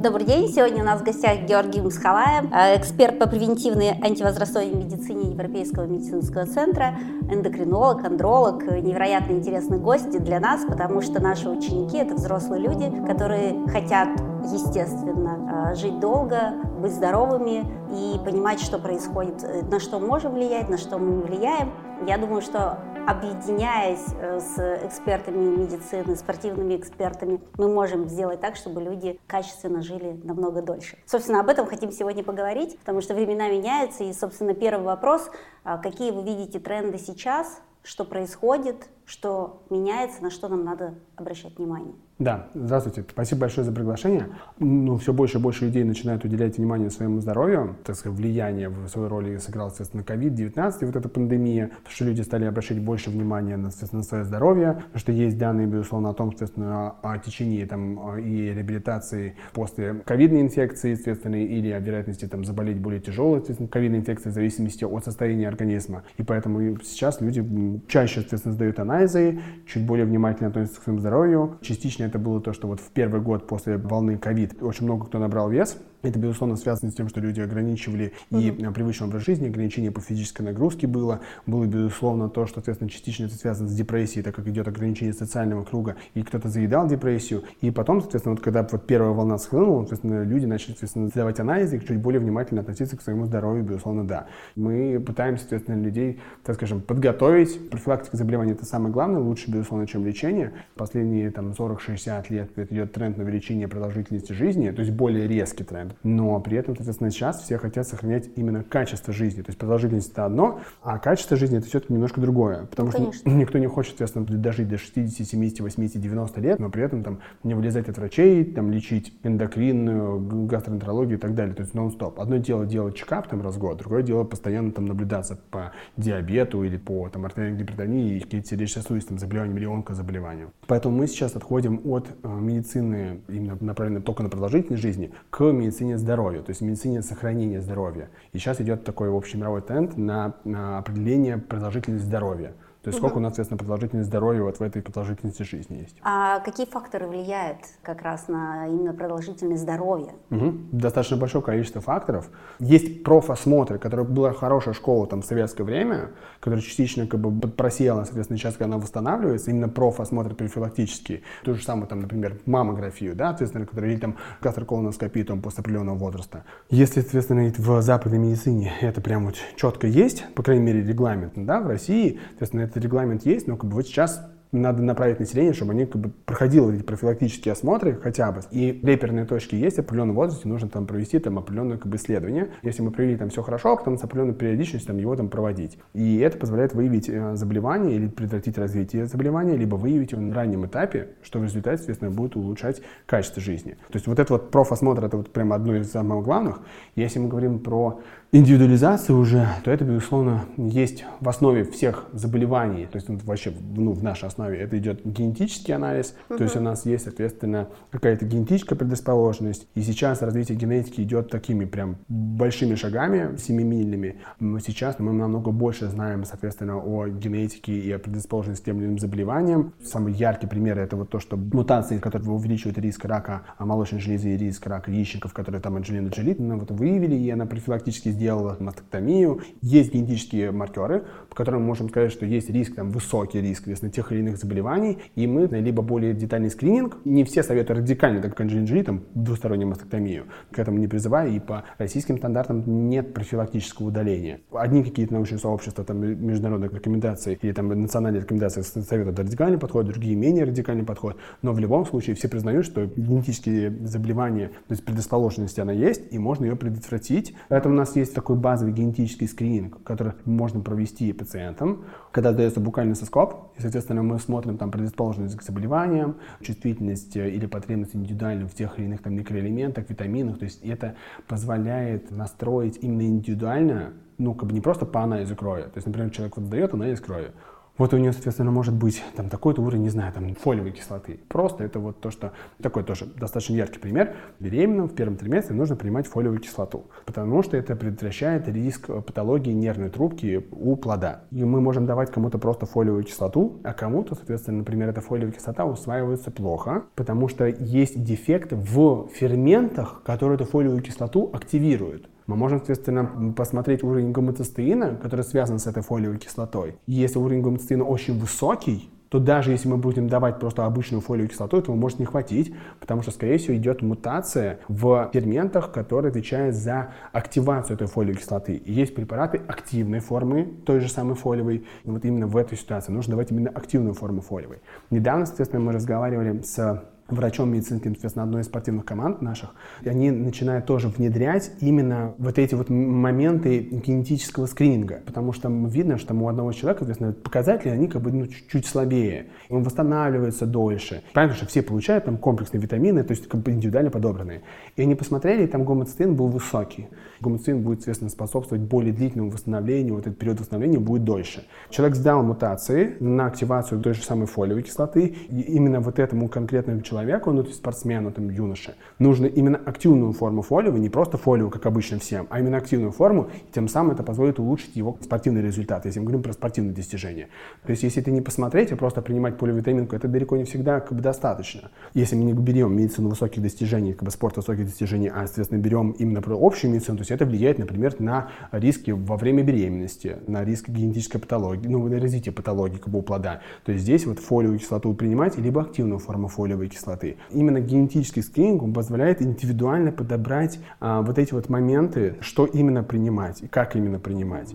Добрый день. Сегодня у нас в гостях Георгий Мусхалаев, э, эксперт по превентивной антивозрастной медицине Европейского медицинского центра, эндокринолог, андролог. Невероятно интересный гость для нас, потому что наши ученики — это взрослые люди, которые хотят, естественно, э, жить долго, быть здоровыми и понимать, что происходит, э, на что можем влиять, на что мы влияем. Я думаю, что объединяясь э, с экспертами медицины, спортивными экспертами, мы можем сделать так, чтобы люди качественно жили намного дольше. Собственно, об этом хотим сегодня поговорить, потому что времена меняются, и, собственно, первый вопрос, а какие вы видите тренды сейчас, что происходит, что меняется, на что нам надо обращать внимание. Да, здравствуйте. Спасибо большое за приглашение. Ну, все больше и больше людей начинают уделять внимание своему здоровью. Так сказать, влияние в своей роли сыграл, естественно, COVID-19 и вот эта пандемия, потому что люди стали обращать больше внимания на, на свое здоровье, что есть данные, безусловно, о том, естественно, о течении там, и реабилитации после ковидной инфекции, естественно, или о вероятности там, заболеть более тяжелой, естественно, ковидной инфекцией в зависимости от состояния организма. И поэтому сейчас люди чаще, естественно, сдают анализы, чуть более внимательно относятся к своему здоровью. Частично это было то, что вот в первый год после волны ковид очень много кто набрал вес, это, безусловно, связано с тем, что люди ограничивали и mm-hmm. привычный образ жизни, ограничение по физической нагрузке было. Было, безусловно, то, что, соответственно, частично это связано с депрессией, так как идет ограничение социального круга, и кто-то заедал депрессию. И потом, соответственно, вот когда вот первая волна схлынула, соответственно, люди начали, соответственно, сдавать анализы и чуть более внимательно относиться к своему здоровью, безусловно, да. Мы пытаемся, соответственно, людей, так скажем, подготовить. Профилактика заболеваний – это самое главное, лучше, безусловно, чем лечение. Последние там 40-60 лет идет тренд на увеличение продолжительности жизни, то есть более резкий тренд но при этом, соответственно, сейчас все хотят сохранять именно качество жизни. То есть продолжительность это одно, а качество жизни это все-таки немножко другое. Потому ну, что никто не хочет, соответственно, дожить до 60, 70, 80, 90 лет, но при этом там не вылезать от врачей, там лечить эндокринную, гастроэнтерологию и так далее. То есть нон-стоп. Одно дело делать чекап там раз в год, другое дело постоянно там наблюдаться по диабету или по там артериальной гипертонии и какие-то сердечно-сосудистым заболеваниям или онкозаболеваниям. Поэтому мы сейчас отходим от э, медицины именно направленной только на продолжительность жизни к медицине здоровья здоровью, то есть медицине сохранения здоровья. И сейчас идет такой общемировой тренд на, на определение продолжительности здоровья. То есть угу. сколько у нас, соответственно, продолжительность здоровья вот в этой продолжительности жизни есть. А какие факторы влияют как раз на именно продолжительность здоровья? Угу. Достаточно большое количество факторов. Есть профосмотры, которые была хорошая школа там в советское время, которая частично как бы просела, соответственно, сейчас, когда она восстанавливается, именно профосмотр профилактический. То же самое, там, например, маммографию, да, соответственно, который, или там гастроколоноскопию там, после определенного возраста. Если, соответственно, в западной медицине это прям вот четко есть, по крайней мере, регламент, да, в России, соответственно, этот регламент есть, но как бы вот сейчас надо направить население, чтобы они как бы проходили эти профилактические осмотры хотя бы. И реперные точки есть, в определенном возрасте нужно там провести там определенное как бы исследование. Если мы провели там все хорошо, потом с определенной периодичностью там его там проводить. И это позволяет выявить э, заболевание или предотвратить развитие заболевания, либо выявить его на раннем этапе, что в результате, соответственно, будет улучшать качество жизни. То есть вот это вот профосмотр, это вот прямо одно из самых главных. Если мы говорим про индивидуализацию уже, то это, безусловно, есть в основе всех заболеваний, то есть вообще ну, в нашей основе. Это идет генетический анализ, uh-huh. то есть у нас есть, соответственно, какая-то генетическая предрасположенность. И сейчас развитие генетики идет такими прям большими шагами, семимильными. Сейчас мы намного больше знаем, соответственно, о генетике и о предрасположенности к тем или иным заболеваниям. Самый яркий пример это вот то, что мутации, которые увеличивают риск рака молочной железы и риск рака яичников, которые там Анджелина Джоли, ну, вот выявили, и она профилактически сделала мастектомию. Есть генетические маркеры, по которым мы можем сказать, что есть риск, там, высокий риск, если тех или иных заболеваний, и мы либо более детальный скрининг, не все советуют радикально, так как Анджелина там двустороннюю мастектомию, к этому не призываю, и по российским стандартам нет профилактического удаления. Одни какие-то научные сообщества, там, международных рекомендаций или там национальные рекомендации советуют радикальный подход, другие менее радикальный подход, но в любом случае все признают, что генетические заболевания, то есть предрасположенность она есть, и можно ее предотвратить. Поэтому у нас есть такой базовый генетический скрининг, который можно провести пациентам, когда дается буквально соскоп, и, соответственно, мы смотрим там предрасположенность к заболеваниям, чувствительность э, или потребность индивидуально в тех или иных там микроэлементах, витаминах. То есть это позволяет настроить именно индивидуально, ну, как бы не просто по анализу крови. То есть, например, человек вот сдает анализ крови, вот у нее, соответственно, может быть там такой-то уровень, не знаю, там фолиевой кислоты. Просто это вот то, что такой тоже достаточно яркий пример. Беременным в первом триместре нужно принимать фолиевую кислоту, потому что это предотвращает риск патологии нервной трубки у плода. И мы можем давать кому-то просто фолиевую кислоту, а кому-то, соответственно, например, эта фолиевая кислота усваивается плохо, потому что есть дефект в ферментах, которые эту фолиевую кислоту активируют. Мы можем, соответственно, посмотреть уровень гомоцистеина, который связан с этой фолиевой кислотой. Если уровень гомоцистеина очень высокий, то даже если мы будем давать просто обычную фолиевую кислоту, этого может не хватить, потому что, скорее всего, идет мутация в ферментах, которые отвечают за активацию этой фолиевой кислоты. И есть препараты активной формы той же самой фолиевой. И вот именно в этой ситуации нужно давать именно активную форму фолиевой. Недавно, соответственно, мы разговаривали с врачом медицинским, соответственно, одной из спортивных команд наших, они начинают тоже внедрять именно вот эти вот моменты генетического скрининга, потому что видно, что у одного человека, соответственно, показатели, они как бы ну, чуть-чуть слабее, он восстанавливается дольше. Понятно, что все получают там комплексные витамины, то есть как бы индивидуально подобранные. И они посмотрели, и там гомоцистеин был высокий. Гомоцистеин будет, соответственно, способствовать более длительному восстановлению, вот этот период восстановления будет дольше. Человек сдал мутации на активацию той же самой фолиевой кислоты, и именно вот этому конкретному человеку ну, то есть спортсмену, там, юноше, нужно именно активную форму фолиевой, не просто фолиевую, как обычно всем, а именно активную форму, и тем самым это позволит улучшить его спортивный результат, если мы говорим про спортивные достижения. То есть, если это не посмотреть, а просто принимать поливитаминку, это далеко не всегда как бы достаточно. Если мы не берем медицину высоких достижений, как бы спорт высоких достижений, а, соответственно, берем именно про общую медицину, то есть это влияет, например, на риски во время беременности, на риск генетической патологии, ну, на развитие патологии как бы у плода. То есть здесь вот фолиевую кислоту принимать, либо активную форму фолиевой кислоты. Именно генетический скрининг он позволяет индивидуально подобрать а, вот эти вот моменты, что именно принимать и как именно принимать.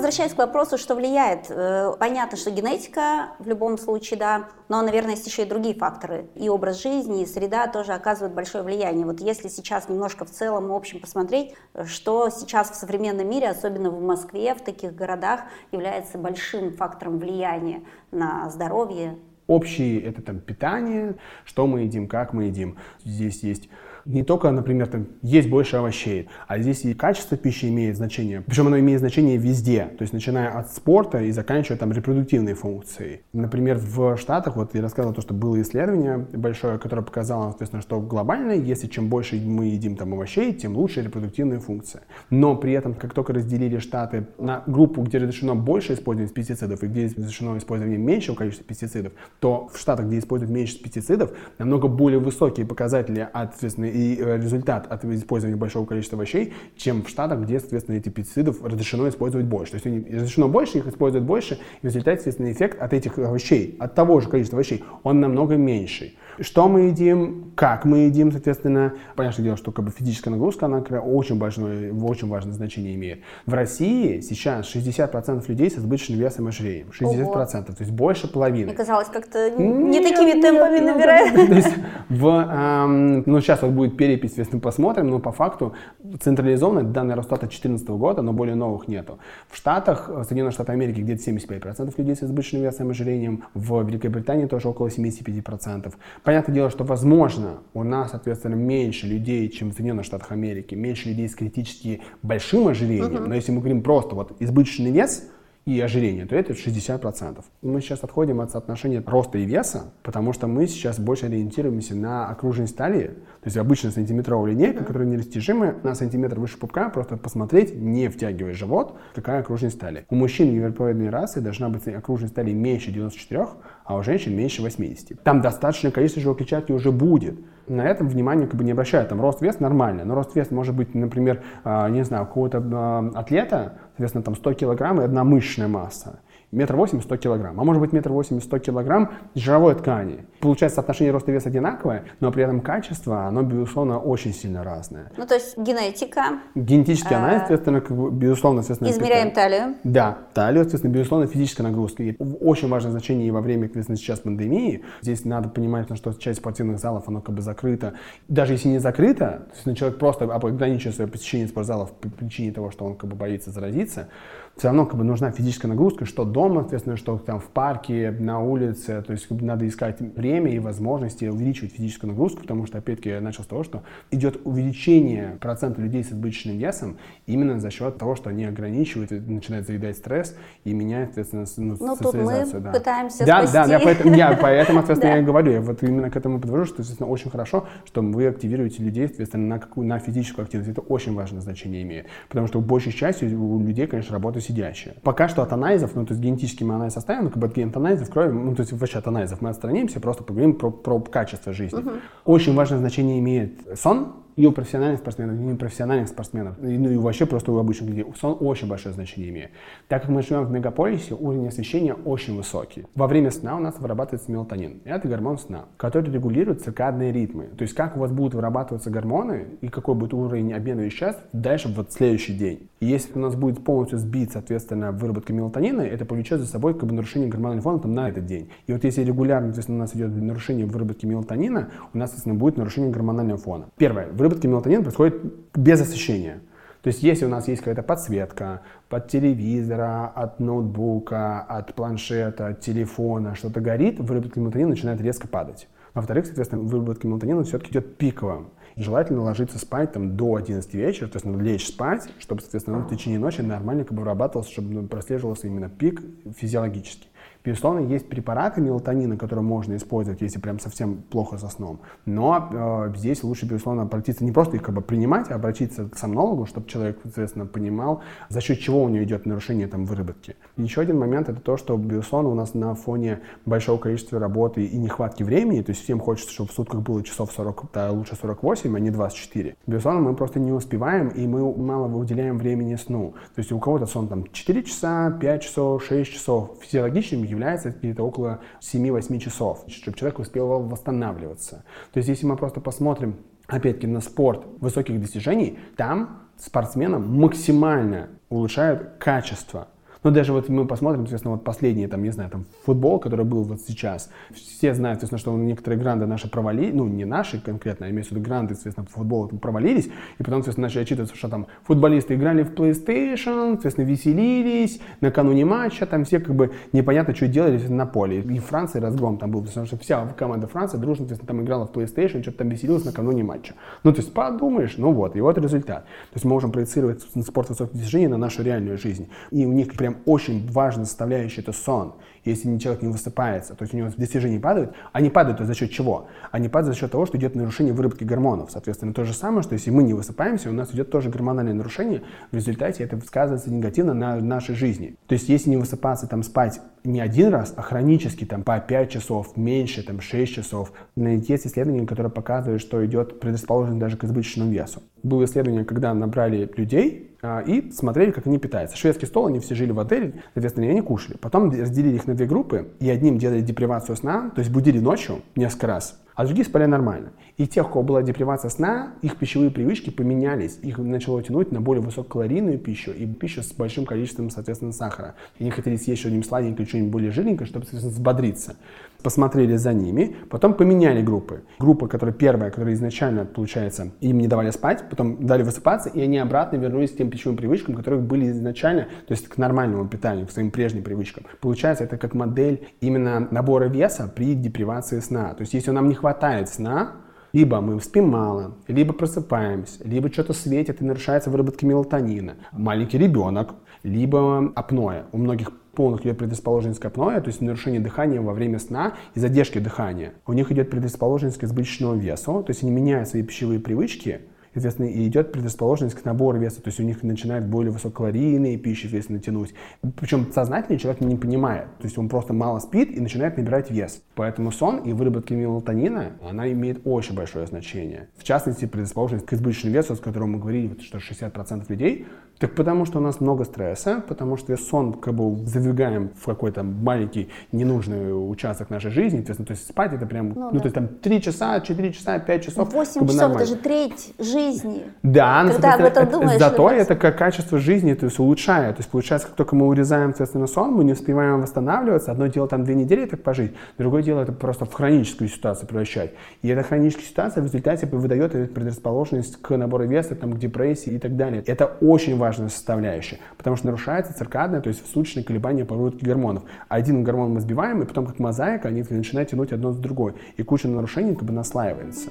Возвращаясь к вопросу, что влияет, э, понятно, что генетика в любом случае, да, но, наверное, есть еще и другие факторы. И образ жизни, и среда тоже оказывают большое влияние. Вот если сейчас немножко в целом, в общем посмотреть, что сейчас в современном мире, особенно в Москве, в таких городах, является большим фактором влияния на здоровье. Общие это там питание, что мы едим, как мы едим. Здесь есть не только, например, там, есть больше овощей, а здесь и качество пищи имеет значение. Причем оно имеет значение везде, то есть начиная от спорта и заканчивая там репродуктивной функцией. Например, в Штатах, вот я рассказывал то, что было исследование большое, которое показало, соответственно, что глобально, если чем больше мы едим там овощей, тем лучше репродуктивная функция. Но при этом, как только разделили Штаты на группу, где разрешено больше использовать пестицидов и где разрешено использование меньшего количества пестицидов, то в Штатах, где используют меньше пестицидов, намного более высокие показатели от, соответственно, и э, результат от использования большого количества овощей, чем в Штатах, где, соответственно, эти пестицидов разрешено использовать больше. То есть разрешено больше, их используют больше, и в результате, соответственно, эффект от этих овощей, от того же количества овощей, он намного меньший что мы едим, как мы едим, соответственно. Понятное дело, что как бы, физическая нагрузка, она очень важное, очень важное значение имеет. В России сейчас 60% людей с избыточным весом и ожирением. 60%, Ого. то есть больше половины. Мне казалось, как-то не нет, такими темпами нет, набирает. То есть в, эм, ну, сейчас вот будет перепись, соответственно, посмотрим, но по факту централизованно данные Росстата 2014 года, но более новых нету. В Штатах, в Соединенных Штатах Америки где-то 75% людей с избыточным весом и ожирением, в Великобритании тоже около 75%. Понятное дело, что возможно у нас, соответственно, меньше людей, чем в Соединенных Штатах Америки, меньше людей с критически большим ожирением, uh-huh. но если мы говорим просто вот избыточный вес, и ожирение, то это 60%. Мы сейчас отходим от соотношения роста и веса, потому что мы сейчас больше ориентируемся на окружность талии, то есть обычная сантиметровая линейка, которая нерастяжимая, на сантиметр выше пупка, просто посмотреть, не втягивая живот, какая окружность талии. У мужчин европеоидной расы должна быть окружность талии меньше 94, а у женщин меньше 80. Там достаточное количество жировой клетчатки уже будет. На этом внимание как бы не обращают. Там рост вес нормально, но рост вес может быть, например, а, не знаю, у какого-то а, атлета, соответственно, там 100 килограмм и одна мышечная масса метр восемь, сто килограмм. А может быть метр восемь, сто килограмм жировой ткани. Получается, соотношение роста и веса одинаковое, но при этом качество, оно, безусловно, очень сильно разное. Ну, то есть генетика. Генетический анализ, соответственно, как бы, безусловно, соответственно... Измеряем это, талию. Да, талию, соответственно, безусловно, физическая нагрузка. И очень важное значение и во время, соответственно, сейчас пандемии. Здесь надо понимать, что часть спортивных залов, оно как бы закрыто. Даже если не закрыто, то есть человек просто ограничивает свое посещение спортзалов по причине того, что он как бы боится заразиться, все равно как бы нужна физическая нагрузка, что дома, соответственно, что там в парке, на улице, то есть как бы, надо искать время и возможности увеличивать физическую нагрузку, потому что, опять-таки, я начал с того, что идет увеличение процента людей с избыточным весом именно за счет того, что они ограничивают, начинают заедать стресс и меняют, соответственно, ну, ну тут мы да. пытаемся да, спасти. Да, да, поэтому, я, поэтому, соответственно, я и говорю, я вот именно к этому подвожу, что, естественно, очень хорошо, что вы активируете людей, соответственно, на, какую, на физическую активность. Это очень важное значение имеет, потому что большей части у людей, конечно, работа сидящая. Пока что от анализов, ну, то есть генетически мы анализ оставим, но как бы от анализов крови, ну, то есть вообще от анализов мы отстранимся, просто поговорим про, про качество жизни. Угу. Очень важное значение имеет сон, и у профессиональных спортсменов, и у непрофессиональных спортсменов, и, ну и вообще просто у обычных людей. Сон очень большое значение имеет. Так как мы живем в мегаполисе, уровень освещения очень высокий. Во время сна у нас вырабатывается мелатонин. Это гормон сна, который регулирует циркадные ритмы. То есть как у вас будут вырабатываться гормоны и какой будет уровень обмена веществ дальше вот следующий день. И если у нас будет полностью сбит, соответственно, выработка мелатонина, это повлечет за собой как бы нарушение гормонального фона там, на этот день. И вот если регулярно, соответственно, у нас идет нарушение выработки мелатонина, у нас, соответственно, будет нарушение гормонального фона. Первое. Выработка мелатонина происходит без освещения. То есть если у нас есть какая-то подсветка под телевизора, от ноутбука, от планшета, от телефона, что-то горит, выработка мелатонина начинает резко падать. Во-вторых, соответственно, выработка мелатонина все-таки идет пиковым. Желательно ложиться спать там, до 11 вечера, то есть надо лечь спать, чтобы, соответственно, в течение ночи нормально как бы вырабатывался, чтобы ну, прослеживался именно пик физиологически. Безусловно, есть препараты мелатонина, которые можно использовать, если прям совсем плохо со сном. Но э, здесь лучше, безусловно, обратиться не просто их как бы принимать, а обратиться к сомнологу, чтобы человек, соответственно, понимал, за счет чего у него идет нарушение там, выработки. Еще один момент это то, что, безусловно, у нас на фоне большого количества работы и нехватки времени, то есть всем хочется, чтобы в сутках было часов 40, да, лучше 48, а не 24. Безусловно, мы просто не успеваем, и мы мало уделяем времени сну. То есть у кого-то сон там 4 часа, 5 часов, 6 часов. Физиологичным является где-то около 7-8 часов, чтобы человек успел восстанавливаться. То есть если мы просто посмотрим, опять-таки, на спорт высоких достижений, там спортсменам максимально улучшают качество но даже вот мы посмотрим, соответственно, вот последний, там, не знаю, там, футбол, который был вот сейчас. Все знают, соответственно, что некоторые гранды наши провалились, ну, не наши конкретно, а имеется в виду гранды, соответственно, по футболу провалились, и потом, соответственно, начали отчитываться, что там футболисты играли в PlayStation, соответственно, веселились, накануне матча, там все как бы непонятно, что делали на поле. И Франция разгром там был, потому что вся команда Франции дружно, соответственно, там играла в PlayStation, что-то там веселилась накануне матча. Ну, то есть подумаешь, ну вот, и вот результат. То есть мы можем проецировать спорт высоких достижений на нашу реальную жизнь. И у них прям прям очень важная составляющая – это сон. Если человек не высыпается, то есть у него достижения падают, они падают за счет чего? Они падают за счет того, что идет нарушение выработки гормонов. Соответственно, то же самое, что если мы не высыпаемся, у нас идет тоже гормональное нарушение, в результате это сказывается негативно на нашей жизни. То есть если не высыпаться, там спать не один раз, а хронически там по 5 часов, меньше, там 6 часов. Есть исследования, которые показывают, что идет предрасположенность даже к избыточному весу. Было исследование, когда набрали людей, а, и смотрели, как они питаются. Шведский стол, они все жили в отеле, соответственно, они кушали. Потом разделили их на две группы, и одним делали депривацию сна, то есть будили ночью несколько раз, а другие спали нормально. И тех, у кого была депривация сна, их пищевые привычки поменялись. Их начало тянуть на более высококалорийную пищу и пищу с большим количеством, соответственно, сахара. И они хотели съесть что-нибудь сладенькое, что-нибудь более жирненькое, чтобы, соответственно, взбодриться. Посмотрели за ними, потом поменяли группы. Группа, которая первая, которая изначально, получается, им не давали спать, потом дали высыпаться, и они обратно вернулись к тем пищевым привычкам, которые были изначально, то есть к нормальному питанию, к своим прежним привычкам. Получается, это как модель именно набора веса при депривации сна. То есть если нам не хватает сна, либо мы спим мало, либо просыпаемся, либо что-то светит и нарушается выработка мелатонина. Маленький ребенок, либо апноэ. У многих полных идет предрасположенность к апноэ, то есть нарушение дыхания во время сна и задержки дыхания. У них идет предрасположенность к избыточному весу, то есть они меняют свои пищевые привычки, соответственно, и идет предрасположенность к набору веса, то есть у них начинает более высококалорийные пищи вес натянуть. Причем сознательно человек не понимает, то есть он просто мало спит и начинает набирать вес. Поэтому сон и выработка мелатонина, она имеет очень большое значение. В частности, предрасположенность к избыточному весу, с которым мы говорили, что 60% людей так потому что у нас много стресса, потому что сон как бы задвигаем в какой-то маленький ненужный участок нашей жизни, то есть спать это прям, ну, ну да. то есть там 3 часа, 4 часа, 5 часов. 8 как бы часов, нормально. это же треть жизни. Да, ну, Когда об этом это, думаешь, зато это как качество жизни, то есть улучшает. То есть получается, как только мы урезаем, соответственно, сон, мы не успеваем восстанавливаться. Одно дело там две недели так пожить, другое дело это просто в хроническую ситуацию превращать. И эта хроническая ситуация в результате выдает предрасположенность к набору веса, там, к депрессии и так далее. Это очень важно важная составляющая, потому что нарушается циркадное, то есть суточное колебание проводки гормонов. Один гормон мы сбиваем, и потом как мозаика они начинают тянуть одно с другой, и куча нарушений как бы наслаивается.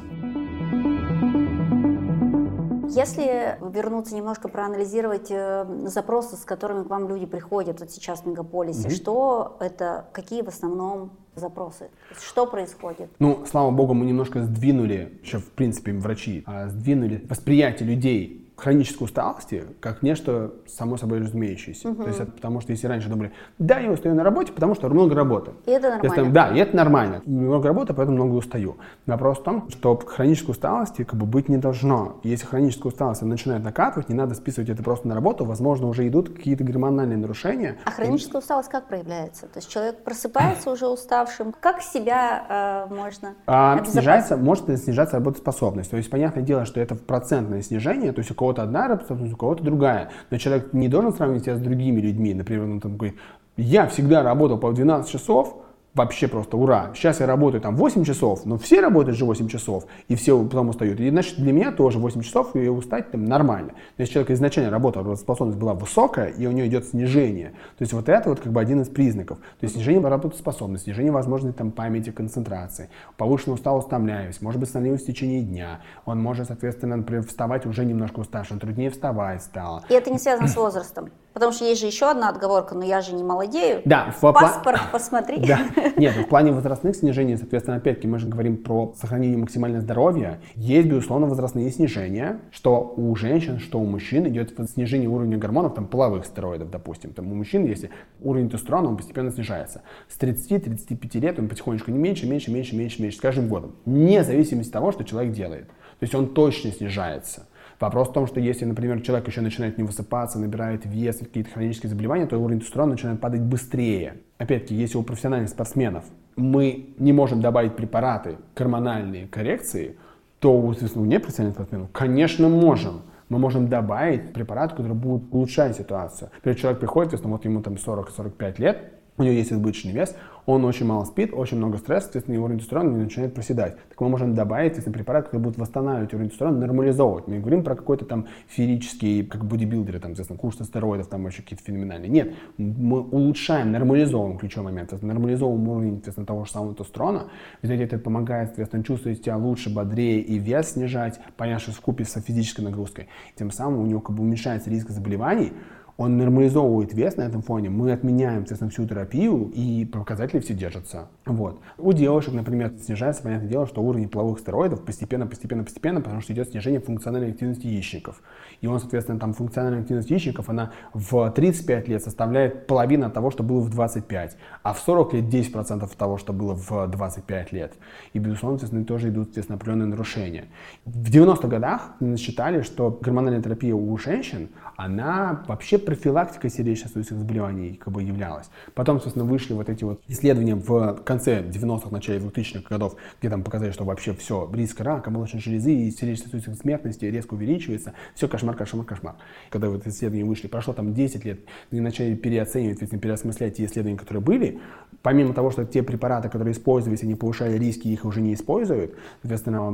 Если вернуться немножко, проанализировать э, запросы, с которыми к вам люди приходят вот сейчас в мегаполисе, mm что это, какие в основном запросы? Что происходит? Ну, слава богу, мы немножко сдвинули, еще в принципе врачи, а, сдвинули восприятие людей хронической усталости как нечто само собой разумеющееся. Угу. То есть это потому что если раньше думали, да, я устаю на работе, потому что много работы. И это нормально. Если, да, и это нормально. Много работы, поэтому много устаю. Вопрос в том, что хронической усталости как бы быть не должно. Если хроническая усталость начинает накатывать, не надо списывать это просто на работу, возможно, уже идут какие-то гормональные нарушения. А хроническая усталость как проявляется? То есть человек просыпается уже уставшим. Как себя э, можно а, снижается, Может снижаться работоспособность. То есть понятное дело, что это процентное снижение, то есть у кого кого-то одна работоспособность, у кого-то другая. Но человек не должен сравнивать себя с другими людьми. Например, он там говорит, я всегда работал по 12 часов, вообще просто ура. Сейчас я работаю там 8 часов, но все работают же 8 часов, и все потом устают. И значит, для меня тоже 8 часов, и устать там нормально. Но если человек изначально работал, работоспособность была высокая, и у него идет снижение, то есть вот это вот как бы один из признаков. То есть снижение работоспособности, снижение возможности там памяти, концентрации, повышенная усталость, утомляемость, может быть сонливость в течение дня. Он может, соответственно, например, вставать уже немножко уставшим, труднее вставать стало. И это не связано с возрастом? Потому что есть же еще одна отговорка, но я же не молодею. Да, в паспорт посмотри. Да. Нет, в плане возрастных снижений, соответственно, опять-таки мы же говорим про сохранение максимального здоровья. Есть, безусловно, возрастные снижения, что у женщин, что у мужчин идет снижение уровня гормонов, там, половых стероидов, допустим. Там у мужчин, если уровень тестостерона, он постепенно снижается. С 30-35 лет он потихонечку не меньше, меньше, меньше, меньше, меньше, с каждым годом. Вне зависимости от того, что человек делает. То есть он точно снижается. Вопрос в том, что если, например, человек еще начинает не высыпаться, набирает вес, какие-то хронические заболевания, то уровень тестостерона начинает падать быстрее. Опять-таки, если у профессиональных спортсменов мы не можем добавить препараты гормональные коррекции, то у, у непрофессиональных спортсменов, конечно, можем мы можем добавить препарат, который будет улучшать ситуацию. Например, человек приходит, если вот ему там 40-45 лет, у него есть избыточный вес, он очень мало спит, очень много стресса, соответственно, его уровень тестостерона начинает проседать. Так мы можем добавить, если препарат, который будет восстанавливать уровень тестостерона, нормализовывать. Мы не говорим про какой-то там феерический, как бодибилдеры, там, естественно, курс стероидов, там еще какие-то феноменальные. Нет, мы улучшаем, нормализовываем ключевой момент, нормализовываем уровень, соответственно, того же самого тестостерона. В это помогает, соответственно, чувствовать себя лучше, бодрее и вес снижать, понятно, что в купе с физической нагрузкой. Тем самым у него как бы уменьшается риск заболеваний, он нормализовывает вес на этом фоне, мы отменяем, соответственно, всю терапию, и показатели все держатся. Вот. У девушек, например, снижается, понятное дело, что уровень половых стероидов постепенно, постепенно, постепенно, потому что идет снижение функциональной активности яичников. И он, соответственно, там функциональная активность яичников, она в 35 лет составляет половину от того, что было в 25, а в 40 лет 10% того, что было в 25 лет. И, безусловно, соответственно, тоже идут, соответственно, определенные нарушения. В 90-х годах считали, что гормональная терапия у женщин, она вообще профилактикой сердечно-сосудистых заболеваний как бы являлась. Потом, собственно, вышли вот эти вот исследования в конце 90-х, начале 2000-х годов, где там показали, что вообще все, риск рака, молочной железы и сердечно-сосудистой смертности резко увеличивается. Все кошмар, кошмар, кошмар. Когда вот исследования вышли, прошло там 10 лет, и начали переоценивать, переосмыслять те исследования, которые были. Помимо того, что те препараты, которые использовались, они повышали риски, их уже не используют, соответственно,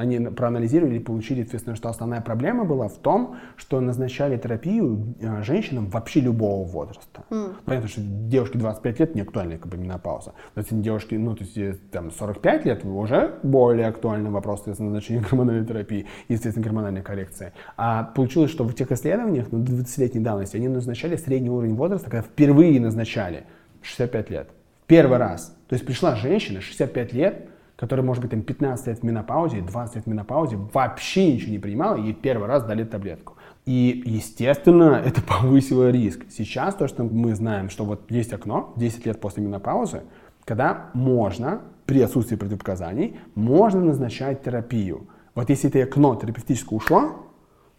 они проанализировали и получили, соответственно, что основная проблема была в том, что назначали терапию э, женщинам вообще любого возраста. Mm. Понятно, что девушке 25 лет не актуальна как бы менопауза. Но если девушки, ну, то есть там 45 лет уже более актуальный вопрос, соответственно, назначения гормональной терапии и, естественно, гормональной коррекции. А получилось, что в тех исследованиях, ну, 20-летней давности, они назначали средний уровень возраста, когда впервые назначали 65 лет. Первый раз. То есть пришла женщина, 65 лет, которая, может быть, там 15 лет в менопаузе, 20 лет в менопаузе, вообще ничего не принимала, ей первый раз дали таблетку. И, естественно, это повысило риск. Сейчас то, что мы знаем, что вот есть окно, 10 лет после менопаузы, когда можно, при отсутствии противопоказаний, можно назначать терапию. Вот если это окно терапевтическое ушло,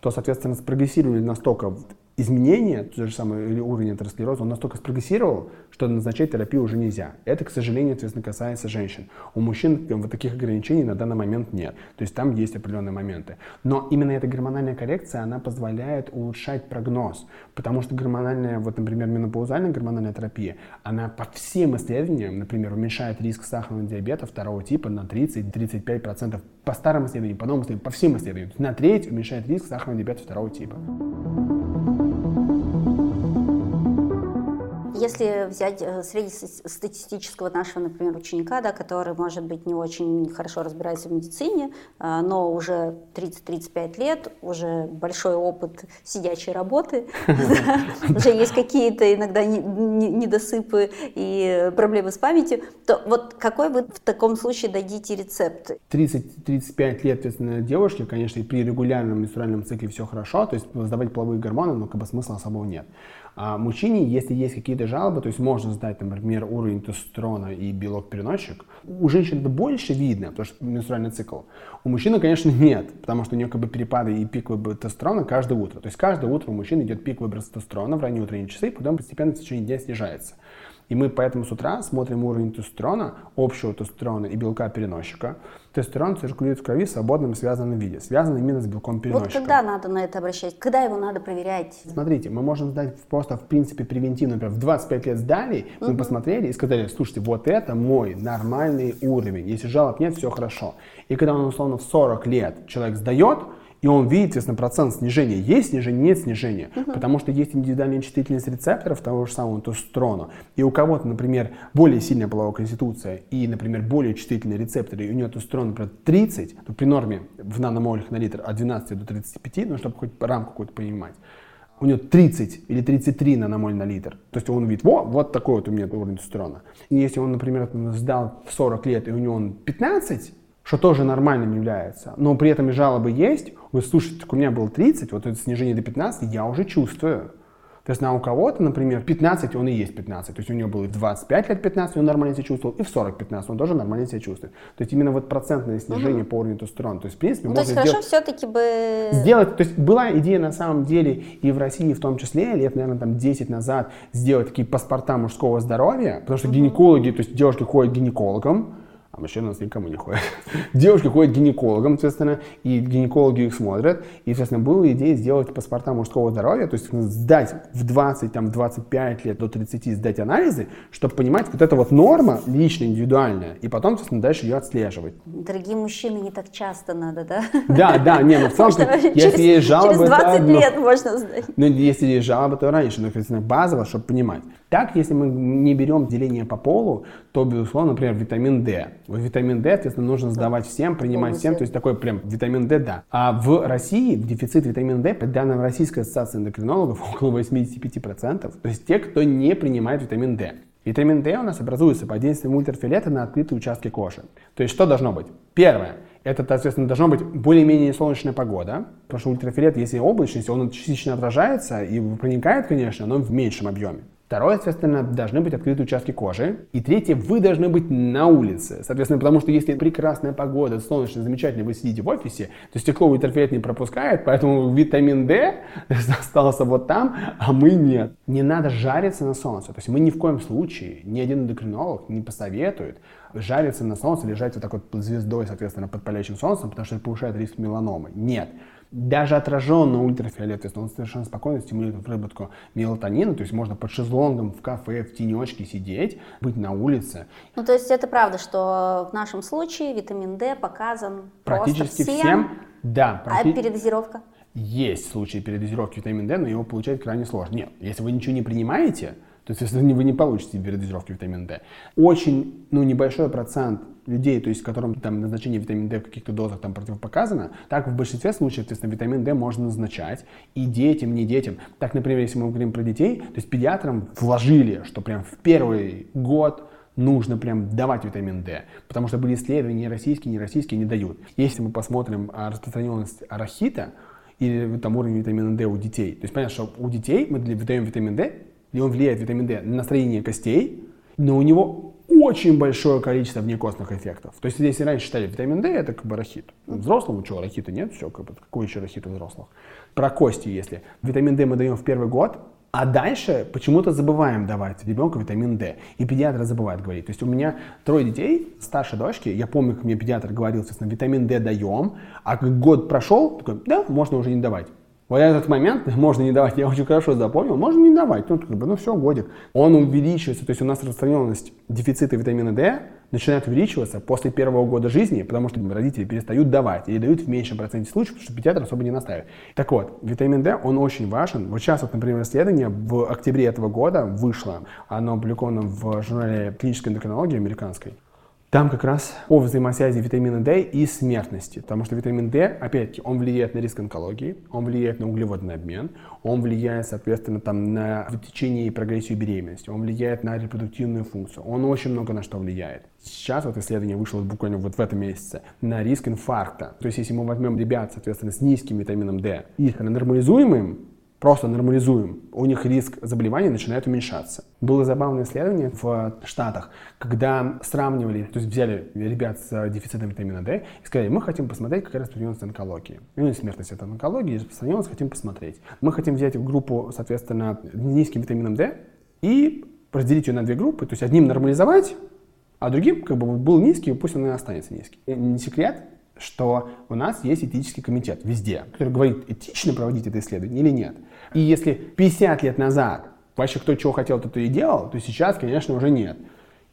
то, соответственно, спрогрессировали настолько изменения, тот же самый уровень атеросклероза, он настолько спрогрессировал, что назначать терапию уже нельзя. Это, к сожалению, ответственно касается женщин. У мужчин вот таких ограничений на данный момент нет. То есть там есть определенные моменты. Но именно эта гормональная коррекция, она позволяет улучшать прогноз. Потому что гормональная, вот, например, менопаузальная гормональная терапия, она по всем исследованиям, например, уменьшает риск сахарного диабета второго типа на 30-35%. По старым исследованиям, по новым исследованиям, по всем исследованиям. На треть уменьшает риск сахарного диабета второго типа. Если взять э, среднестатистического нашего, например, ученика, да, который, может быть, не очень хорошо разбирается в медицине, э, но уже 30-35 лет, уже большой опыт сидячей работы, уже есть какие-то иногда недосыпы и проблемы с памятью, то вот какой вы в таком случае дадите рецепт? 30-35 лет, соответственно, девушке, конечно, при регулярном менструальном цикле все хорошо, то есть сдавать половые гормоны, но как бы смысла особого нет. А мужчине, если есть какие-то жалобы, то есть можно сдать, например, уровень тестостерона и белок-переносчик, у женщин это больше видно, потому что менструальный цикл. У мужчины, конечно, нет, потому что у него как бы перепады и пик выброса тестостерона каждое утро. То есть каждое утро у мужчины идет пик выброса тестостерона в ранние утренние часы, потом постепенно в течение дня снижается. И мы поэтому с утра смотрим уровень тестостерона, общего тестостерона и белка переносчика. Тестостерон циркулирует в крови в свободном связанном виде, связан именно с белком переносчика. Вот когда надо на это обращать? Когда его надо проверять? Смотрите, мы можем сдать просто в принципе превентивно, например, в 25 лет сдали, мы угу. посмотрели и сказали, слушайте, вот это мой нормальный уровень. Если жалоб нет, все хорошо. И когда он условно в 40 лет человек сдает, и он видит, естественно, процент снижения. Есть снижение, нет снижения. Угу. Потому что есть индивидуальная чувствительность рецепторов того же самого тестостерона. И у кого-то, например, более сильная половая конституция и, например, более чувствительные рецепторы, и у него тестостерон, например, 30, то при норме в наномолях на литр от 12 до 35, ну, чтобы хоть рамку какую-то понимать, у него 30 или 33 наномоль на литр. То есть он видит, во, вот такой вот у меня уровень тестостерона. И если он, например, сдал в 40 лет, и у него он 15, что тоже нормальным является, но при этом и жалобы есть, вы слушайте, у меня было 30, вот это снижение до 15, я уже чувствую. То есть на у кого-то, например, 15, он и есть 15. То есть у него было и в 25 лет 15, он нормально себя чувствовал, и в 40 15 он тоже нормально себя чувствует. То есть именно вот процентное снижение угу. по уровню тестостерона. То есть, в принципе, ну, можно то есть хорошо все-таки бы... Сделать, то есть была идея на самом деле и в России в том числе, лет, наверное, там 10 назад, сделать такие паспорта мужского здоровья, потому что угу. гинекологи, то есть девушки ходят к гинекологам, а мужчины у нас никому не ходят. Девушки ходят к гинекологам, соответственно, и гинекологи их смотрят. И, соответственно, была идея сделать паспорта мужского здоровья, то есть сдать в 20, там, 25 лет до 30 сдать анализы, чтобы понимать, вот это вот норма лично, индивидуальная, и потом, соответственно, дальше ее отслеживать. Дорогие мужчины, не так часто надо, да? Да, да, не, ну в целом, если есть жалобы, Через 20 лет можно сдать. Ну, если есть жалобы, то раньше, но, соответственно, базово, чтобы понимать. Так, если мы не берем деление по полу, то, безусловно, например, витамин D. Вот витамин D, соответственно, нужно сдавать всем, принимать всем, то есть такой прям витамин D, да. А в России дефицит витамина D, по данным Российской ассоциации эндокринологов, около 85%. То есть те, кто не принимает витамин D. Витамин D у нас образуется под действием ультрафиолета на открытые участки кожи. То есть что должно быть? Первое. Это, соответственно, должна быть более-менее солнечная погода, потому что ультрафиолет, если облачность, он частично отражается и проникает, конечно, но в меньшем объеме. Второе, соответственно, должны быть открыты участки кожи. И третье, вы должны быть на улице. Соответственно, потому что если прекрасная погода, солнечно, замечательно, вы сидите в офисе, то стекло ультрафиолет не пропускает, поэтому витамин D остался вот там, а мы нет. Не надо жариться на солнце. То есть мы ни в коем случае, ни один эндокринолог не посоветует жариться на солнце, лежать вот так вот под звездой, соответственно, под палящим солнцем, потому что это повышает риск меланомы. Нет даже отраженный ультрафиолет, то есть он совершенно спокойно стимулирует выработку мелатонина, то есть можно под шезлонгом в кафе, в тенечке сидеть, быть на улице. Ну, то есть это правда, что в нашем случае витамин D показан практически всем, всем да. А практи... А передозировка? Есть случаи передозировки витамина D, но его получать крайне сложно. Нет, если вы ничего не принимаете, то есть если вы не получите передозировки витамина D. Очень ну, небольшой процент людей, то есть которым там назначение витамина D в каких-то дозах там противопоказано, так в большинстве случаев, естественно, витамин D можно назначать и детям, не детям. Так, например, если мы говорим про детей, то есть педиатрам вложили, что прям в первый год нужно прям давать витамин D, потому что были исследования не российские, не российские не дают. Если мы посмотрим распространенность арахита или там уровень витамина D у детей, то есть понятно, что у детей мы даем витамин D, и он влияет, витамин D, на строение костей, но у него очень большое количество внекостных эффектов. То есть, если раньше считали витамин D, это как бы рахит. Взрослому что, рахита нет, все, как бы, какой еще рахит у взрослых? Про кости, если. Витамин D мы даем в первый год, а дальше почему-то забываем давать ребенку витамин D. И педиатры забывают говорить. То есть у меня трое детей, старшей дочки, я помню, как мне педиатр говорил, соответственно, витамин D даем, а год прошел, такой, да, можно уже не давать. Вот этот момент можно не давать, я очень хорошо запомнил, можно не давать, ну, как бы, ну все, годик. Он увеличивается, то есть у нас распространенность дефицита витамина D начинает увеличиваться после первого года жизни, потому что родители перестают давать или дают в меньшем проценте случаев, потому что педиатр особо не настаивает. Так вот, витамин D, он очень важен. Вот сейчас, вот, например, исследование в октябре этого года вышло, оно опубликовано в журнале клинической эндокринологии американской. Там как раз о взаимосвязи витамина D и смертности. Потому что витамин D, опять-таки, он влияет на риск онкологии, он влияет на углеводный обмен, он влияет, соответственно, там, на течение и прогрессию беременности, он влияет на репродуктивную функцию, он очень много на что влияет. Сейчас вот исследование вышло буквально вот в этом месяце на риск инфаркта. То есть если мы возьмем ребят, соответственно, с низким витамином D и нормализуем им, просто нормализуем, у них риск заболевания начинает уменьшаться. Было забавное исследование в Штатах, когда сравнивали, то есть взяли ребят с дефицитом витамина D и сказали, мы хотим посмотреть, какая распространенность онкологии. Ну, смертность от онкологии, распространенность хотим посмотреть. Мы хотим взять группу, соответственно, низким витамином D и разделить ее на две группы, то есть одним нормализовать, а другим как бы был низкий, пусть он и останется низкий. И не секрет, что у нас есть этический комитет везде, который говорит, этично проводить это исследование или нет. И если 50 лет назад вообще кто чего хотел, то и делал, то сейчас, конечно, уже нет.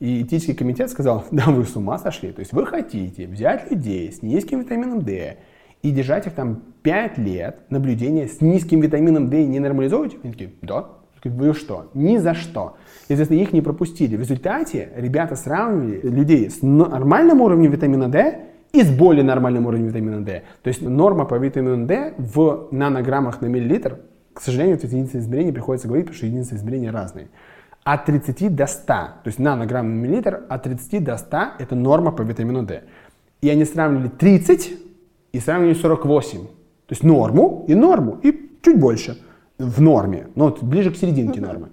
И этический комитет сказал, да вы с ума сошли. То есть вы хотите взять людей с низким витамином D и держать их там 5 лет наблюдения с низким витамином D и не нормализовывать? Они такие, да. Вы что? Ни за что. Естественно, их не пропустили. В результате ребята сравнивали людей с нормальным уровнем витамина D и с более нормальным уровнем витамина D. То есть норма по витамину D в нанограммах на миллилитр к сожалению, тут единицы измерения приходится говорить, потому что единицы измерения разные. От 30 до 100, то есть нанограмм на миллилитр, от 30 до 100 это норма по витамину D. И они сравнивали 30 и сравнивали 48. То есть норму и норму, и чуть больше в норме, но вот ближе к серединке нормы.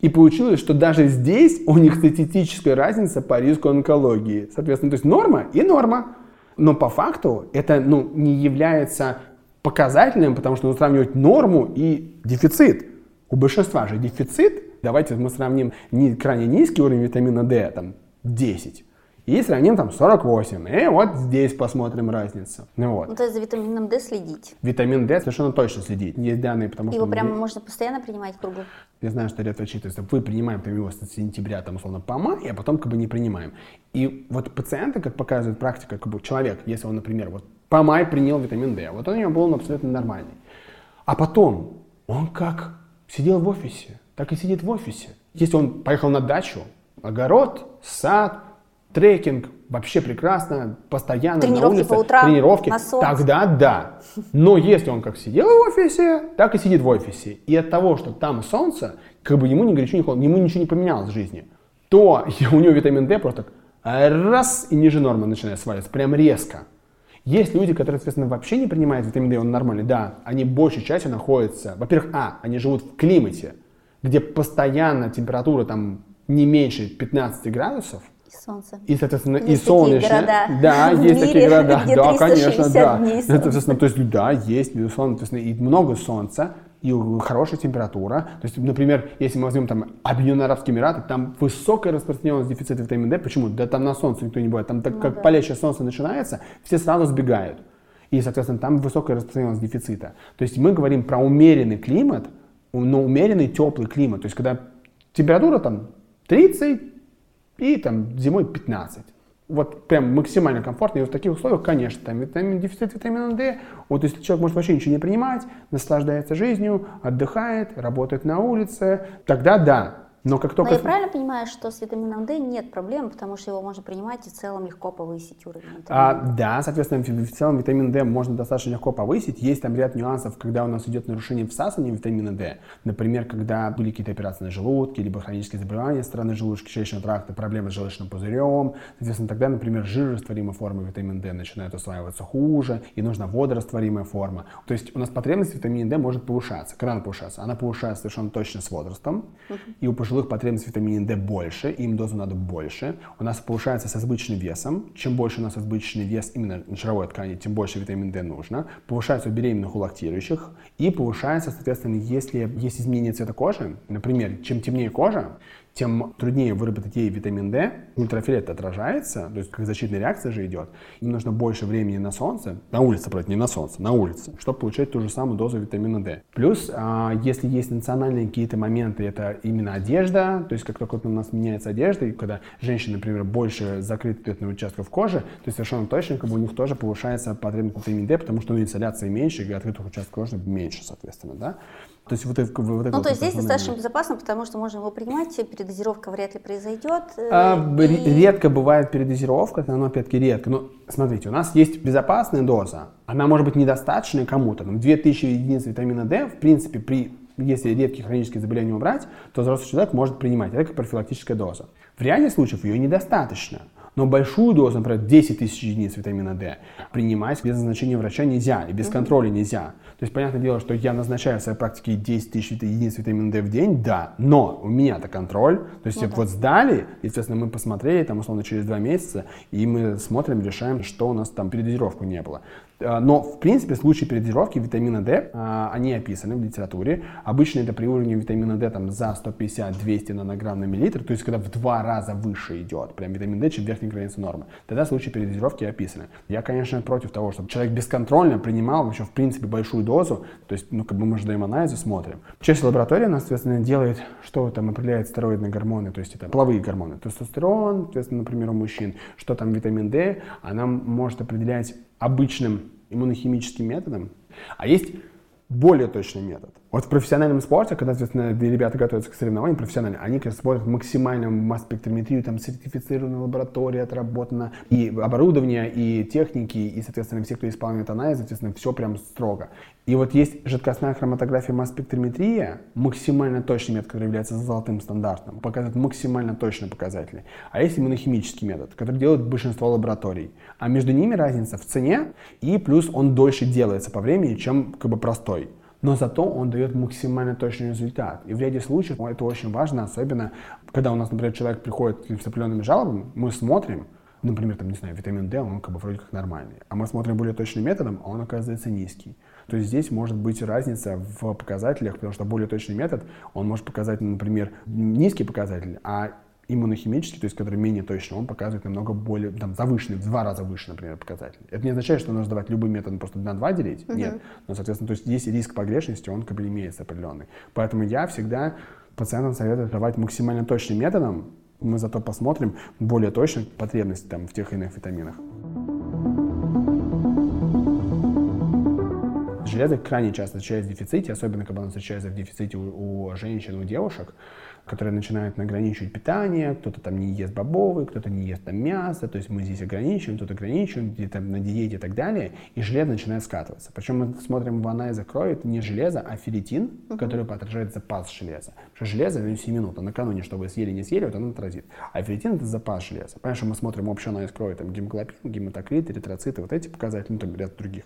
И получилось, что даже здесь у них статистическая разница по риску онкологии. Соответственно, то есть норма и норма. Но по факту это ну, не является показательным, потому что нужно сравнивать норму и дефицит. У большинства же дефицит, давайте мы сравним не крайне низкий уровень витамина D, там 10, и сравним там 48. И вот здесь посмотрим разницу. Ну, вот. ну то есть за витамином D следить? Витамин D совершенно точно следить. Есть данные, потому Его что... прямо можно постоянно принимать кругу? Я знаю, что ряд врачей, то есть вы принимаем там, его с сентября, там, условно, по май, а потом как бы не принимаем. И вот пациенты, как показывает практика, как бы человек, если он, например, вот по май принял витамин D, вот он у него был абсолютно нормальный. А потом он как сидел в офисе, так и сидит в офисе. Если он поехал на дачу, огород, сад, трекинг, вообще прекрасно, постоянно тренировки на улице, по утрам, тренировки, на солнце. тогда да. Но если он как сидел в офисе, так и сидит в офисе. И от того, что там солнце, как бы ему ни горячо, ни холодно, ему ничего не поменялось в жизни, то у него витамин D просто раз и ниже нормы начинает сваливаться, прям резко. Есть люди, которые, соответственно, вообще не принимают витамин D, он нормальный, да, они большей частью находятся, во-первых, а, они живут в климате, где постоянно температура там не меньше 15 градусов, и солнце. И, соответственно, есть и солнечное. Города Да, в есть мире, такие города. где Да, конечно, да. дней Это, солнца. соответственно, то есть, да, есть, безусловно, соответственно, и много солнца, и хорошая температура. То есть, например, если мы возьмем там Объединенные Арабские Эмираты, там высокая распространенность дефицита витамина D. Почему? Да там на солнце никто не бывает. Там так Ну как да. палящее солнце начинается, все сразу сбегают. И, соответственно, там высокая распространенность дефицита. То есть мы говорим про умеренный климат, но умеренный теплый климат. То есть когда температура там 30 и там зимой 15. Вот прям максимально комфортно. И в таких условиях, конечно, там витамин, дефицит витамина D. Вот если человек может вообще ничего не принимать, наслаждается жизнью, отдыхает, работает на улице, тогда да. Но как Но только... я правильно понимаю, что с витамином D нет проблем, потому что его можно принимать и в целом легко повысить уровень А, да, соответственно, в, целом витамин D можно достаточно легко повысить. Есть там ряд нюансов, когда у нас идет нарушение всасывания витамина D. Например, когда были какие-то операции на желудке, либо хронические заболевания стороны желудочно-кишечного тракта, проблемы с желчным пузырем. Соответственно, тогда, например, жирорастворимая форма витамина D начинает усваиваться хуже, и нужна водорастворимая форма. То есть у нас потребность в витамине D может повышаться. Когда она повышается? Она повышается совершенно точно с возрастом, и у пожилых потребность в витамине D больше, им дозу надо больше. У нас повышается с избыточным весом. Чем больше у нас избыточный вес именно жировой ткани, тем больше витамин D нужно. Повышается у беременных, у лактирующих. И повышается, соответственно, если есть изменение цвета кожи, например, чем темнее кожа, тем труднее выработать ей витамин D. Ультрафиолет отражается, то есть как защитная реакция же идет. Им нужно больше времени на солнце, на улице, правда, не на солнце, на улице, чтобы получать ту же самую дозу витамина D. Плюс, а, если есть национальные какие-то моменты, это именно одежда, то есть как только у нас меняется одежда, и когда женщина, например, больше закрыт ответных участков кожи, то совершенно точно как бы у них тоже повышается потребность витамина D, потому что ну, инсоляции меньше, и открытых участков кожи меньше, соответственно, да. То есть вот это, вот это Ну, вот то есть здесь достаточно безопасно, потому что можно его принимать, передозировка вряд ли произойдет. Э, а, и... Редко бывает передозировка, но опять-таки редко. Но смотрите, у нас есть безопасная доза, она может быть недостаточной кому-то. Там 2000 единиц витамина D, в принципе, при если редкие хронические заболевания убрать, то взрослый человек может принимать. Это как профилактическая доза. В реальных случаях ее недостаточно. Но большую дозу, например, 10 тысяч единиц витамина D, принимать без назначения врача нельзя и без контроля нельзя. То есть, понятное дело, что я назначаю в своей практике 10 тысяч единиц витамина D в день, да, но у меня-то контроль. То есть, ну, да. вот сдали, естественно, мы посмотрели, там, условно, через два месяца, и мы смотрим, решаем, что у нас там передозировку не было. Э, но, в принципе, случаи передозировки витамина D, э, они описаны в литературе. Обычно это при уровне витамина D там, за 150-200 нанограмм на миллилитр, то есть когда в два раза выше идет прям витамин D, чем верхняя граница нормы. Тогда случаи передозировки описаны. Я, конечно, против того, чтобы человек бесконтрольно принимал вообще, в принципе, большую дозу. То есть, ну, как бы мы же даем анализы, смотрим. Часть лаборатории, она, соответственно, делает, что там определяет стероидные гормоны, то есть это половые гормоны. Тестостерон, соответственно, например, у мужчин, что там витамин D, она может определять обычным иммунохимическим методом, а есть более точный метод. Вот в профессиональном спорте, когда, соответственно, ребята готовятся к соревнованиям профессионально, они, конечно, смотрят максимальную масс-спектрометрию, там сертифицированная лаборатория отработана, и оборудование, и техники, и, соответственно, все, кто исполняет анализ, соответственно, все прям строго. И вот есть жидкостная хроматография масс-спектрометрия, максимально точный метод, который является золотым стандартом, показывает максимально точные показатели. А есть иммунохимический метод, который делает большинство лабораторий. А между ними разница в цене, и плюс он дольше делается по времени, чем как бы простой но зато он дает максимально точный результат. И в ряде случаев это очень важно, особенно когда у нас, например, человек приходит с определенными жалобами, мы смотрим, например, там, не знаю, витамин D, он как бы вроде как нормальный, а мы смотрим более точным методом, а он оказывается низкий. То есть здесь может быть разница в показателях, потому что более точный метод, он может показать, например, низкий показатель, а иммунохимический, то есть который менее точный, он показывает намного более, там, завышенный, в два раза выше, например, показатель. Это не означает, что нужно давать любым методом просто на два делить, uh-huh. нет. Но, соответственно, то есть есть риск погрешности, он как бы имеется определенный. Поэтому я всегда пациентам советую давать максимально точным методом, мы зато посмотрим более точно потребности там, в тех или иных витаминах. Железо крайне часто встречается в дефиците, особенно когда оно встречается в дефиците у, у женщин, у девушек которые начинают ограничивать питание, кто-то там не ест бобовый, кто-то не ест там мясо, то есть мы здесь ограничиваем, тут ограничиваем, где-то на диете и так далее, и железо начинает скатываться. Причем мы смотрим в анализах крови, это не железо, а ферритин, uh-huh. который отражает запас железа. Потому что железо, ну, 7 минут, а накануне, чтобы съели, не съели, вот оно отразит. А ферритин это запас железа. Что мы смотрим общий анализ крови, там гемоглобин, гематокрит, эритроциты, вот эти показатели, ну, там ряд других.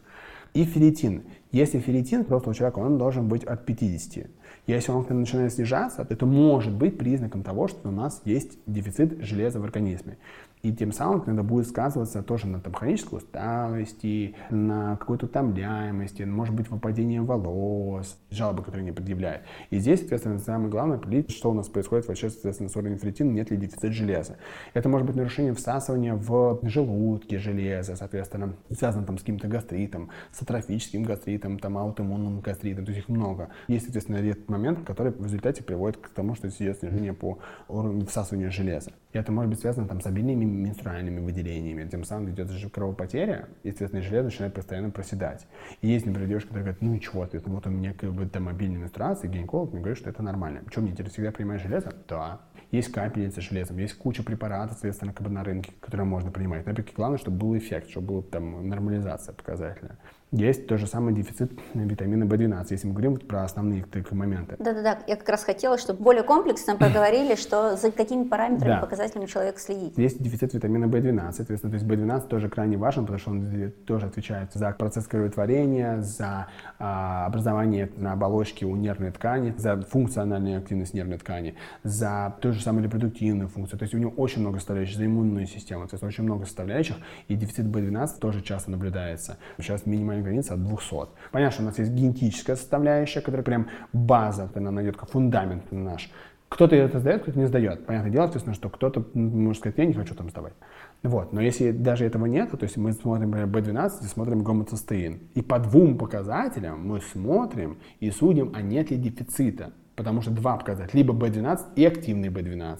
И ферритин. Если ферритин просто у человека, он должен быть от 50. Если он начинает снижаться, то это может быть признаком того, что у нас есть дефицит железа в организме. И тем самым это будет сказываться тоже на там, хронической усталости, на какой-то утомляемости, может быть, выпадение волос, жалобы, которые не предъявляют. И здесь, соответственно, самое главное определить, что у нас происходит вообще, соответственно, с органом ферритина, нет ли дефицита железа. Это может быть нарушение всасывания в желудке железа, соответственно, связано там с каким-то гастритом, с атрофическим гастритом, там, аутоиммунным гастритом, то есть их много. Есть, соответственно, ряд моментов, которые в результате приводят к тому, что идет снижение по уровню всасывания железа. И это может быть связано там, с обильными менструальными выделениями. Тем самым идет же кровопотеря, естественно, железо начинает постоянно проседать. И есть, например, девушка, которая говорит, ну и чего ты, вот у меня как бы там обильная менструация, гинеколог мне говорит, что это нормально. Что, мне теперь всегда принимать железо? Да. Есть капельницы с железом, есть куча препаратов, соответственно, как бы на рынке, которые можно принимать. Но главное, чтобы был эффект, чтобы была там нормализация показателя есть то же самое дефицит витамина В12, если мы говорим вот про основные такие моменты. Да-да-да, я как раз хотела, чтобы более комплексно поговорили, что за какими параметрами, да. показателями человек следит. Есть дефицит витамина В12, соответственно, то есть В12 тоже крайне важен, потому что он тоже отвечает за процесс кроветворения, за а, образование на оболочке у нервной ткани, за функциональную активность нервной ткани, за ту же самую репродуктивную функцию. То есть у него очень много составляющих, за иммунную систему, то есть очень много составляющих, и дефицит В12 тоже часто наблюдается. Сейчас минимальный граница от 200. Понятно, что у нас есть генетическая составляющая, которая прям база, она найдет как фундамент наш Кто-то это сдает, кто-то не сдает. Понятное дело, естественно, что кто-то может сказать, я не хочу там сдавать. Вот. Но если даже этого нет, то есть мы смотрим, например, B12 и смотрим гомоцистеин. И по двум показателям мы смотрим и судим, а нет ли дефицита. Потому что два показателя, либо B12 и активный B12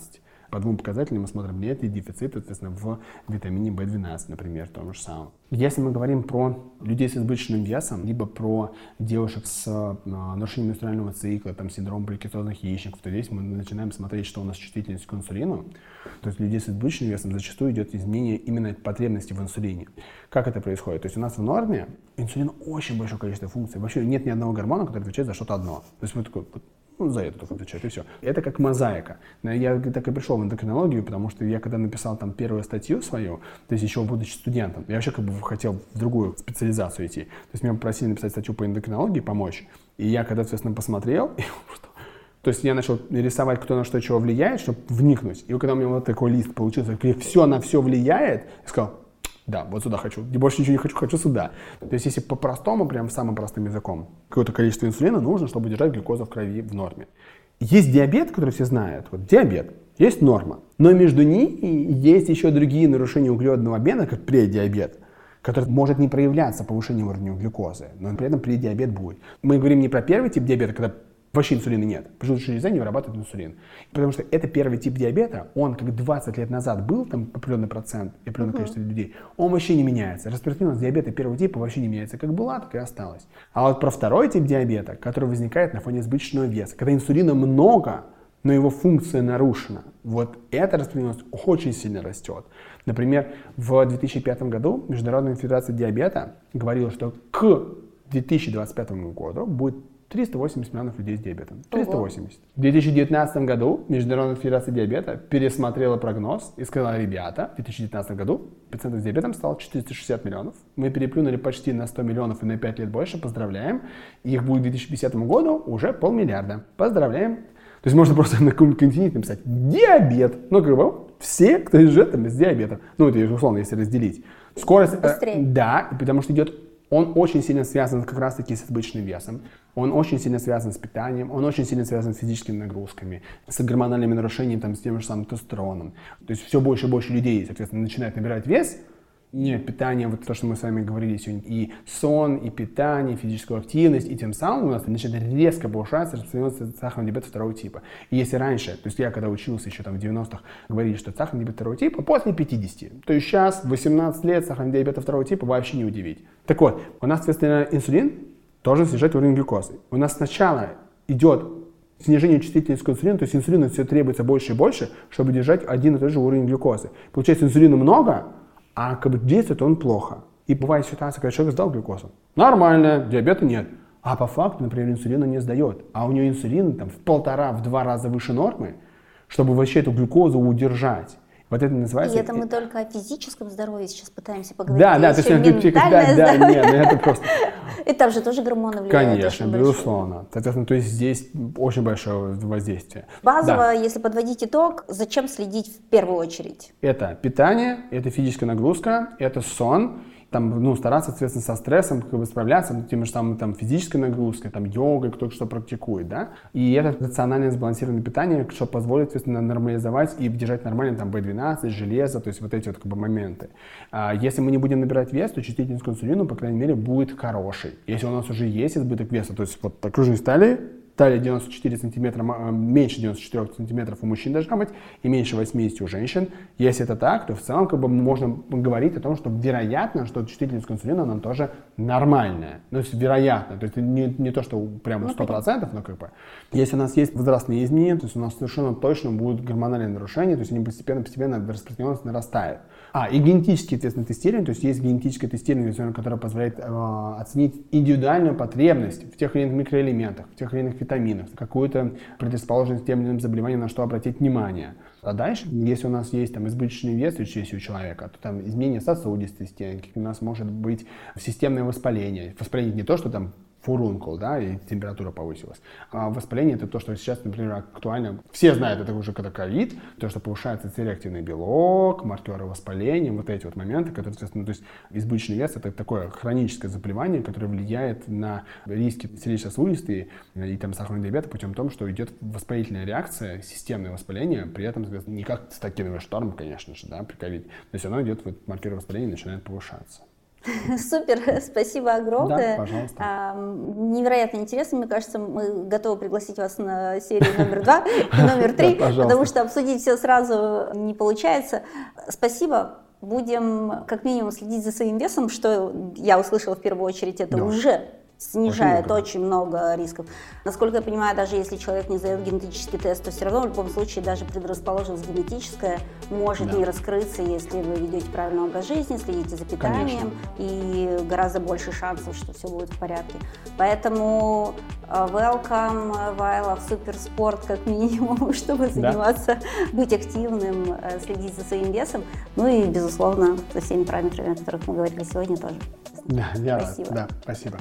по двум показателям мы смотрим, нет ли дефицита, соответственно, в витамине В12, например, том же самом. Если мы говорим про людей с избыточным весом, либо про девушек с э, нарушением менструального цикла, там, синдром поликистозных яичников, то здесь мы начинаем смотреть, что у нас чувствительность к инсулину. То есть у людей с избыточным весом зачастую идет изменение именно потребности в инсулине. Как это происходит? То есть у нас в норме инсулин очень большое количество функций. Вообще нет ни одного гормона, который отвечает за что-то одно. То есть мы такой, ну, за это только отвечать, и все. Это как мозаика. Я так и пришел в эндокринологию, потому что я когда написал там первую статью свою, то есть еще будучи студентом, я вообще как бы хотел в другую специализацию идти. То есть меня попросили написать статью по эндокринологии, помочь. И я когда, соответственно, посмотрел, то есть я начал рисовать, кто на что чего влияет, чтобы вникнуть. И когда у меня вот такой лист получился, где все на все влияет, я сказал, да, вот сюда хочу. И больше ничего не хочу, хочу сюда. То есть если по-простому, прям самым простым языком, какое-то количество инсулина нужно, чтобы держать глюкозу в крови в норме. Есть диабет, который все знают. Вот диабет. Есть норма. Но между ними есть еще другие нарушения углеродного обмена, как предиабет, который может не проявляться повышением уровня глюкозы, но при этом предиабет будет. Мы говорим не про первый тип диабета, когда Вообще инсулина нет. Поджелудочная железа не вырабатывает инсулин. Потому что это первый тип диабета, он как 20 лет назад был, там определенный процент и определенное uh-huh. количество людей, он вообще не меняется. Распространенность диабета первого типа вообще не меняется. Как была, так и осталась. А вот про второй тип диабета, который возникает на фоне избыточного веса, когда инсулина много, но его функция нарушена. Вот эта распространенность очень сильно растет. Например, в 2005 году Международная федерация диабета говорила, что к 2025 году будет 380 миллионов людей с диабетом. 380. Ого. В 2019 году Международная федерация диабета пересмотрела прогноз и сказала, ребята, в 2019 году пациентов с диабетом стало 460 миллионов. Мы переплюнули почти на 100 миллионов и на 5 лет больше. Поздравляем. Их будет к 2050 году уже полмиллиарда. Поздравляем. То есть можно просто на каком-нибудь континенте написать диабет. Ну, как бы все, кто живет там с диабетом. Ну, это условно, если разделить. Скорость... Э, Быстрее. Э, да, потому что идет он очень сильно связан как раз-таки с избыточным весом, он очень сильно связан с питанием, он очень сильно связан с физическими нагрузками, с гормональными нарушениями, там, с тем же самым тестостероном. То есть все больше и больше людей, соответственно, начинают набирать вес, нет, питание, вот то, что мы с вами говорили сегодня, и сон, и питание, и физическую активность, и тем самым у нас начинает резко повышаться распространенность сахарного диабета второго типа. И если раньше, то есть я когда учился еще там в 90-х, говорили, что сахарный диабет второго типа после 50, то есть сейчас, 18 лет, сахарный диабет второго типа вообще не удивить. Так вот, у нас, соответственно, инсулин должен снижать уровень глюкозы. У нас сначала идет снижение чувствительности к инсулину, то есть инсулина все требуется больше и больше, чтобы держать один и тот же уровень глюкозы. Получается, инсулина много, а как бы действует он плохо. И бывает ситуация, когда человек сдал глюкозу. Нормально, диабета нет. А по факту, например, инсулина не сдает. А у него инсулин там, в полтора, в два раза выше нормы, чтобы вообще эту глюкозу удержать. Вот это называется... И это мы только о физическом здоровье сейчас пытаемся поговорить. Да, да, то есть ментальное да, да, нет, ну это просто... И там же тоже гормоны влияют. Конечно, безусловно. Соответственно, то есть здесь очень большое воздействие. Базово, да. если подводить итог, зачем следить в первую очередь? Это питание, это физическая нагрузка, это сон, там, ну, стараться, соответственно, со стрессом как бы справляться, ну, тем же самым там физической нагрузкой, там, йогой, кто что практикует, да, и это рациональное сбалансированное питание, что позволит, соответственно, нормализовать и держать нормально там B12, железо, то есть вот эти вот как бы моменты. А если мы не будним набирать вес, то чувствительность к инсулину, по крайней мере, будет хорошей. Если у нас уже есть избыток веса, то есть вот окружность стали талия 94 сантиметра, меньше 94 сантиметров у мужчин должна быть и меньше 80 у женщин. Если это так, то в целом как бы можно говорить о том, что вероятно, что чувствительность к инсулину она тоже нормальная. Ну, то есть вероятно, то есть не, не то, что прямо 100%, ну, но как бы. Если у нас есть возрастные изменения, то есть у нас совершенно точно будут гормональные нарушения, то есть они постепенно-постепенно распространенность нарастает. А, и генетические, естественно, тестирование, то есть есть генетическое тестирование, которое позволяет э, оценить индивидуальную потребность в тех или иных микроэлементах, в тех или иных витаминах, какую-то предрасположенность к тем или иным заболеваниям, на что обратить внимание. А дальше, если у нас есть там избыточный вес если у человека, то там изменение сосудистой стенки, у нас может быть системное воспаление. Воспаление не то, что там фурункул, да, и температура повысилась. А воспаление это то, что сейчас, например, актуально. Все знают, это уже когда ковид, то, что повышается цирреактивный белок, маркеры воспаления, вот эти вот моменты, которые, соответственно, то есть избыточный вес это такое хроническое заболевание, которое влияет на риски сердечно-сосудистые и там сахарный диабет путем том, что идет воспалительная реакция, системное воспаление, при этом, не как статиновый шторм, конечно же, да, при ковиде, но все равно идет вот маркеры воспаления начинают повышаться. Супер, спасибо огромное. Да, пожалуйста. А, невероятно интересно. Мне кажется, мы готовы пригласить вас на серию номер два и номер три, потому что обсудить все сразу не получается. Спасибо. Будем как минимум следить за своим весом, что я услышала в первую очередь, это уже снижает очень много. очень много рисков. Насколько я понимаю, даже если человек не сдает генетический тест, то все равно в любом случае даже предрасположенность генетическая может да. не раскрыться, если вы ведете правильный образ жизни, следите за питанием, Конечно. и гораздо больше шансов, что все будет в порядке. Поэтому э, welcome, Вайла, в суперспорт как минимум, чтобы заниматься, да. быть активным, э, следить за своим весом, ну и, безусловно, за всеми параметрами, о которых мы говорили сегодня тоже. Да, я спасибо. Да, спасибо.